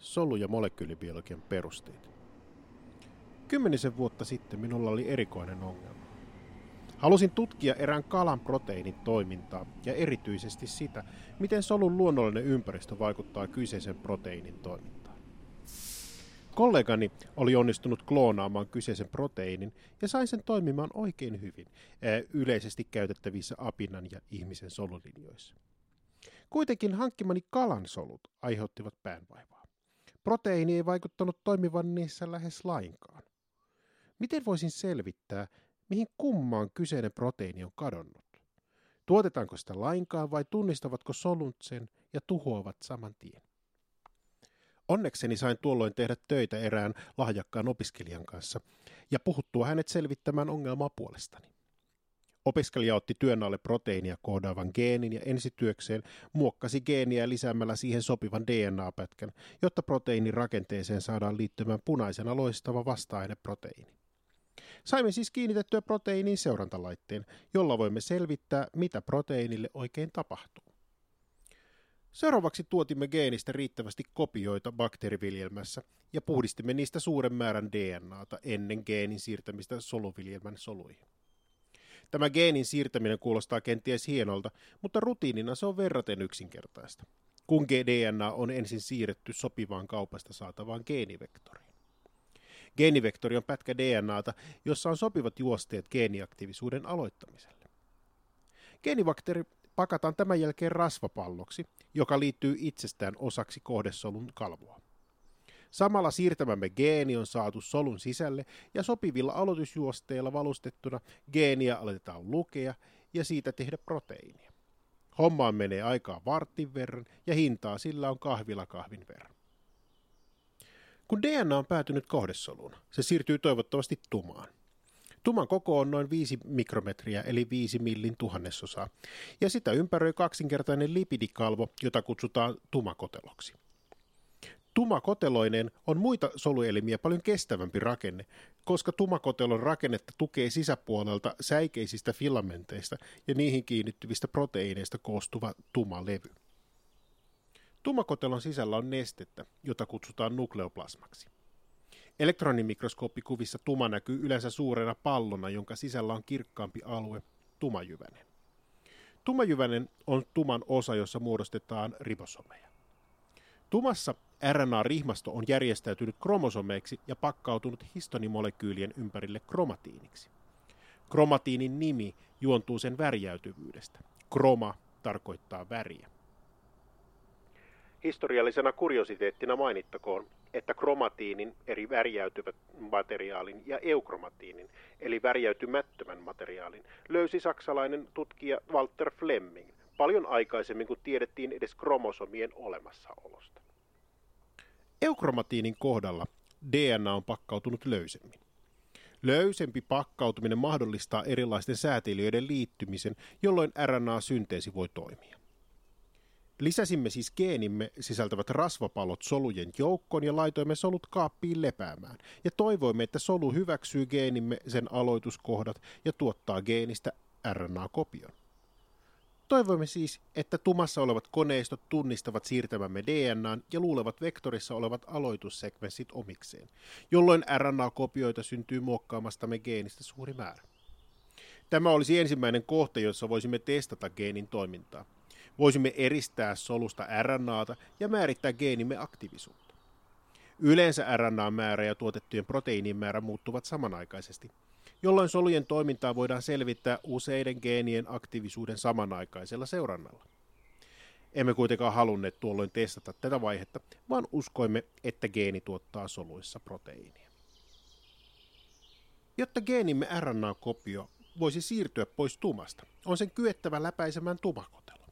solu- ja molekyylibiologian perusteet. Kymmenisen vuotta sitten minulla oli erikoinen ongelma. Halusin tutkia erään kalan proteiinin toimintaa ja erityisesti sitä, miten solun luonnollinen ympäristö vaikuttaa kyseisen proteiinin toimintaan. Kollegani oli onnistunut kloonaamaan kyseisen proteiinin ja sain sen toimimaan oikein hyvin yleisesti käytettävissä apinan ja ihmisen solulinjoissa. Kuitenkin hankkimani kalansolut aiheuttivat päänvaivaa. Proteiini ei vaikuttanut toimivan niissä lähes lainkaan. Miten voisin selvittää, mihin kummaan kyseinen proteiini on kadonnut? Tuotetaanko sitä lainkaan vai tunnistavatko solut sen ja tuhoavat saman tien? Onnekseni sain tuolloin tehdä töitä erään lahjakkaan opiskelijan kanssa ja puhuttua hänet selvittämään ongelmaa puolestani. Opiskelija otti työn alle proteiinia koodaavan geenin ja ensityökseen muokkasi geeniä lisäämällä siihen sopivan DNA-pätkän, jotta proteiinin rakenteeseen saadaan liittymään punaisena loistava vasta-aineproteiini. Saimme siis kiinnitettyä proteiiniin seurantalaitteen, jolla voimme selvittää, mitä proteiinille oikein tapahtuu. Seuraavaksi tuotimme geenistä riittävästi kopioita bakteeriviljelmässä ja puhdistimme niistä suuren määrän DNAta ennen geenin siirtämistä soluviljelmän soluihin. Tämä geenin siirtäminen kuulostaa kenties hienolta, mutta rutiinina se on verraten yksinkertaista, kun DNA on ensin siirretty sopivaan kaupasta saatavaan geenivektoriin. Geenivektori on pätkä DNAta, jossa on sopivat juosteet geeniaktiivisuuden aloittamiselle. Geenivakteri pakataan tämän jälkeen rasvapalloksi, joka liittyy itsestään osaksi kohdesolun kalvoa. Samalla siirtämämme geeni on saatu solun sisälle ja sopivilla aloitusjuosteilla valustettuna geeniä aletetaan lukea ja siitä tehdä proteiinia. Hommaan menee aikaa vartin verran ja hintaa sillä on kahvila kahvin verran. Kun DNA on päätynyt kohdesoluun, se siirtyy toivottavasti tumaan. Tuman koko on noin 5 mikrometriä eli 5 millin tuhannesosaa, ja sitä ympäröi kaksinkertainen lipidikalvo, jota kutsutaan tumakoteloksi. Tumakoteloinen on muita soluelimiä paljon kestävämpi rakenne, koska tumakotelon rakennetta tukee sisäpuolelta säikeisistä filamenteista ja niihin kiinnittyvistä proteiineista koostuva tumalevy. Tumakotelon sisällä on nestettä, jota kutsutaan nukleoplasmaksi. Elektronimikroskooppikuvissa tuma näkyy yleensä suurena pallona, jonka sisällä on kirkkaampi alue, tumajyvänen. Tumajyvänen on tuman osa, jossa muodostetaan ribosomeja. Tumassa RNA-rihmasto on järjestäytynyt kromosomeiksi ja pakkautunut histonimolekyylien ympärille kromatiiniksi. Kromatiinin nimi juontuu sen värjäytyvyydestä. Kroma tarkoittaa väriä. Historiallisena kuriositeettina mainittakoon, että kromatiinin eri värjäytyvät materiaalin ja eukromatiinin eli värjäytymättömän materiaalin löysi saksalainen tutkija Walter Fleming paljon aikaisemmin kuin tiedettiin edes kromosomien olemassaolosta. Eukromatiinin kohdalla DNA on pakkautunut löysemmin. Löysempi pakkautuminen mahdollistaa erilaisten säätelijöiden liittymisen, jolloin RNA-synteesi voi toimia. Lisäsimme siis geenimme sisältävät rasvapalot solujen joukkoon ja laitoimme solut kaappiin lepäämään. Ja toivoimme, että solu hyväksyy geenimme sen aloituskohdat ja tuottaa geenistä RNA-kopion. Toivoimme siis, että tumassa olevat koneistot tunnistavat siirtämämme DNAn ja luulevat vektorissa olevat aloitussekvenssit omikseen, jolloin RNA-kopioita syntyy muokkaamastamme geenistä suuri määrä. Tämä olisi ensimmäinen kohta, jossa voisimme testata geenin toimintaa. Voisimme eristää solusta RNAta ja määrittää geenimme aktiivisuutta. Yleensä RNA-määrä ja tuotettujen proteiinien määrä muuttuvat samanaikaisesti, jolloin solujen toimintaa voidaan selvittää useiden geenien aktiivisuuden samanaikaisella seurannalla. Emme kuitenkaan halunneet tuolloin testata tätä vaihetta, vaan uskoimme, että geeni tuottaa soluissa proteiinia. Jotta geenimme RNA-kopio voisi siirtyä pois tumasta, on sen kyettävä läpäisemään tumakotelo.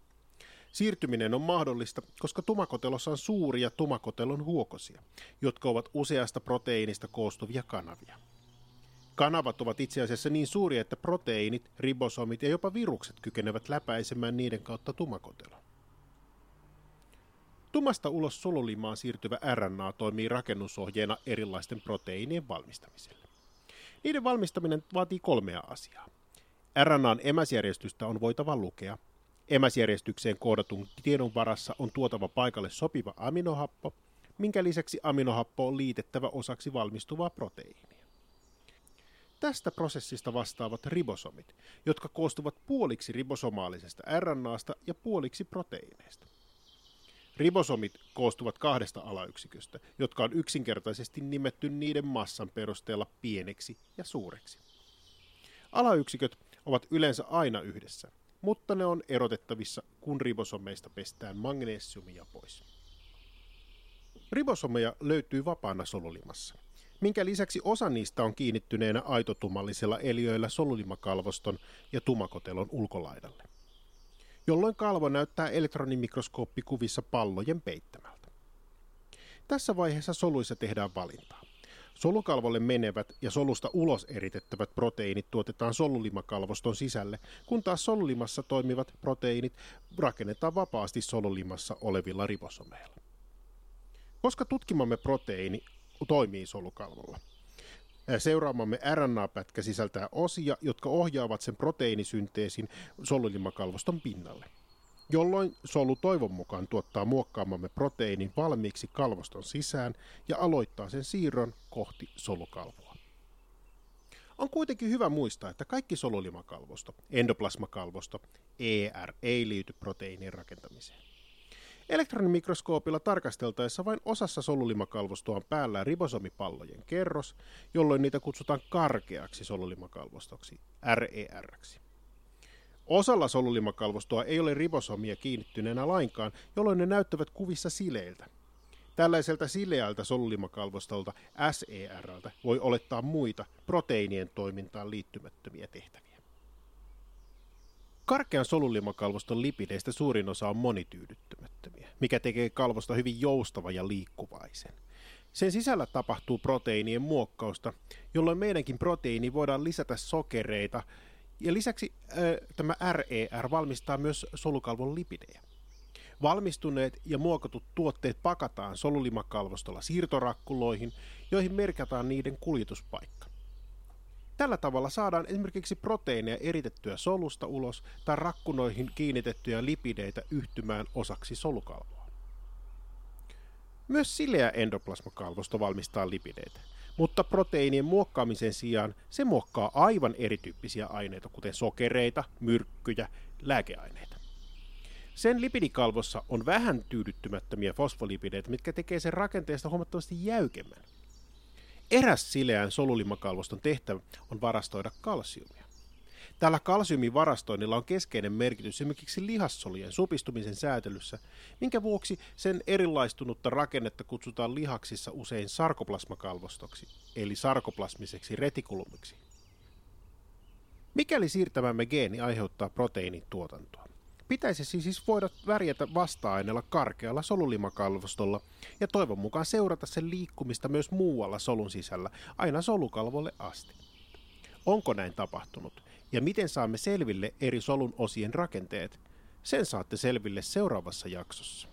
Siirtyminen on mahdollista, koska tumakotelossa on suuria tumakotelon huokosia, jotka ovat useasta proteiinista koostuvia kanavia. Kanavat ovat itse asiassa niin suuria, että proteiinit, ribosomit ja jopa virukset kykenevät läpäisemään niiden kautta tumakotelon. Tumasta ulos solulimaan siirtyvä RNA toimii rakennusohjeena erilaisten proteiinien valmistamiselle. Niiden valmistaminen vaatii kolmea asiaa. RNAn emäsjärjestystä on voitava lukea, Emäsjärjestykseen koodatun tiedon varassa on tuotava paikalle sopiva aminohappo, minkä lisäksi aminohappo on liitettävä osaksi valmistuvaa proteiinia. Tästä prosessista vastaavat ribosomit, jotka koostuvat puoliksi ribosomaalisesta RNAsta ja puoliksi proteiineista. Ribosomit koostuvat kahdesta alayksiköstä, jotka on yksinkertaisesti nimetty niiden massan perusteella pieneksi ja suureksi. Alayksiköt ovat yleensä aina yhdessä, mutta ne on erotettavissa, kun ribosomeista pestään magnesiumia pois. Ribosomeja löytyy vapaana solulimassa, minkä lisäksi osa niistä on kiinnittyneenä aitotumallisella eliöillä solulimakalvoston ja tumakotelon ulkolaidalle, jolloin kalvo näyttää elektronimikroskooppikuvissa pallojen peittämältä. Tässä vaiheessa soluissa tehdään valintaa. Solukalvolle menevät ja solusta ulos eritettävät proteiinit tuotetaan solulimakalvoston sisälle, kun taas solulimassa toimivat proteiinit rakennetaan vapaasti solulimassa olevilla ribosomeilla. Koska tutkimamme proteiini toimii solukalvolla, Seuraamamme RNA-pätkä sisältää osia, jotka ohjaavat sen proteiinisynteesin solulimakalvoston pinnalle jolloin solu toivon mukaan tuottaa muokkaamamme proteiinin valmiiksi kalvoston sisään ja aloittaa sen siirron kohti solukalvoa. On kuitenkin hyvä muistaa, että kaikki solulimakalvosto, endoplasmakalvosto, ER, ei liity proteiinin rakentamiseen. Elektronimikroskoopilla tarkasteltaessa vain osassa solulimakalvostoa on päällä ribosomipallojen kerros, jolloin niitä kutsutaan karkeaksi solulimakalvostoksi, RER-ksi. Osalla solulimakalvostoa ei ole ribosomia kiinnittyneenä lainkaan, jolloin ne näyttävät kuvissa sileiltä. Tällaiselta sileältä solulimakalvostolta SERltä voi olettaa muita proteiinien toimintaan liittymättömiä tehtäviä. Karkean solulimakalvoston lipideistä suurin osa on monityydyttymättömiä, mikä tekee kalvosta hyvin joustava ja liikkuvaisen. Sen sisällä tapahtuu proteiinien muokkausta, jolloin meidänkin proteiini voidaan lisätä sokereita ja lisäksi äh, tämä RER valmistaa myös solukalvon lipidejä. Valmistuneet ja muokatut tuotteet pakataan solulimakalvostolla siirtorakkuloihin, joihin merkataan niiden kuljetuspaikka. Tällä tavalla saadaan esimerkiksi proteiineja eritettyä solusta ulos tai rakkunoihin kiinnitettyjä lipideitä yhtymään osaksi solukalvoa. Myös sileä endoplasmakalvosto valmistaa lipideitä – mutta proteiinien muokkaamisen sijaan se muokkaa aivan erityyppisiä aineita, kuten sokereita, myrkkyjä, lääkeaineita. Sen lipidikalvossa on vähän tyydyttymättömiä fosfolipideitä, mitkä tekee sen rakenteesta huomattavasti jäykemmän. Eräs sileän solulimakalvoston tehtävä on varastoida kalsiumia. Tällä kalsiumin varastoinnilla on keskeinen merkitys esimerkiksi lihassolujen supistumisen säätelyssä, minkä vuoksi sen erilaistunutta rakennetta kutsutaan lihaksissa usein sarkoplasmakalvostoksi, eli sarkoplasmiseksi retikulumiksi. Mikäli siirtämämme geeni aiheuttaa proteiinin tuotantoa, pitäisi siis voida värjätä vasta-aineella karkealla solulimakalvostolla ja toivon mukaan seurata sen liikkumista myös muualla solun sisällä aina solukalvolle asti. Onko näin tapahtunut? Ja miten saamme selville eri solun osien rakenteet? Sen saatte selville seuraavassa jaksossa.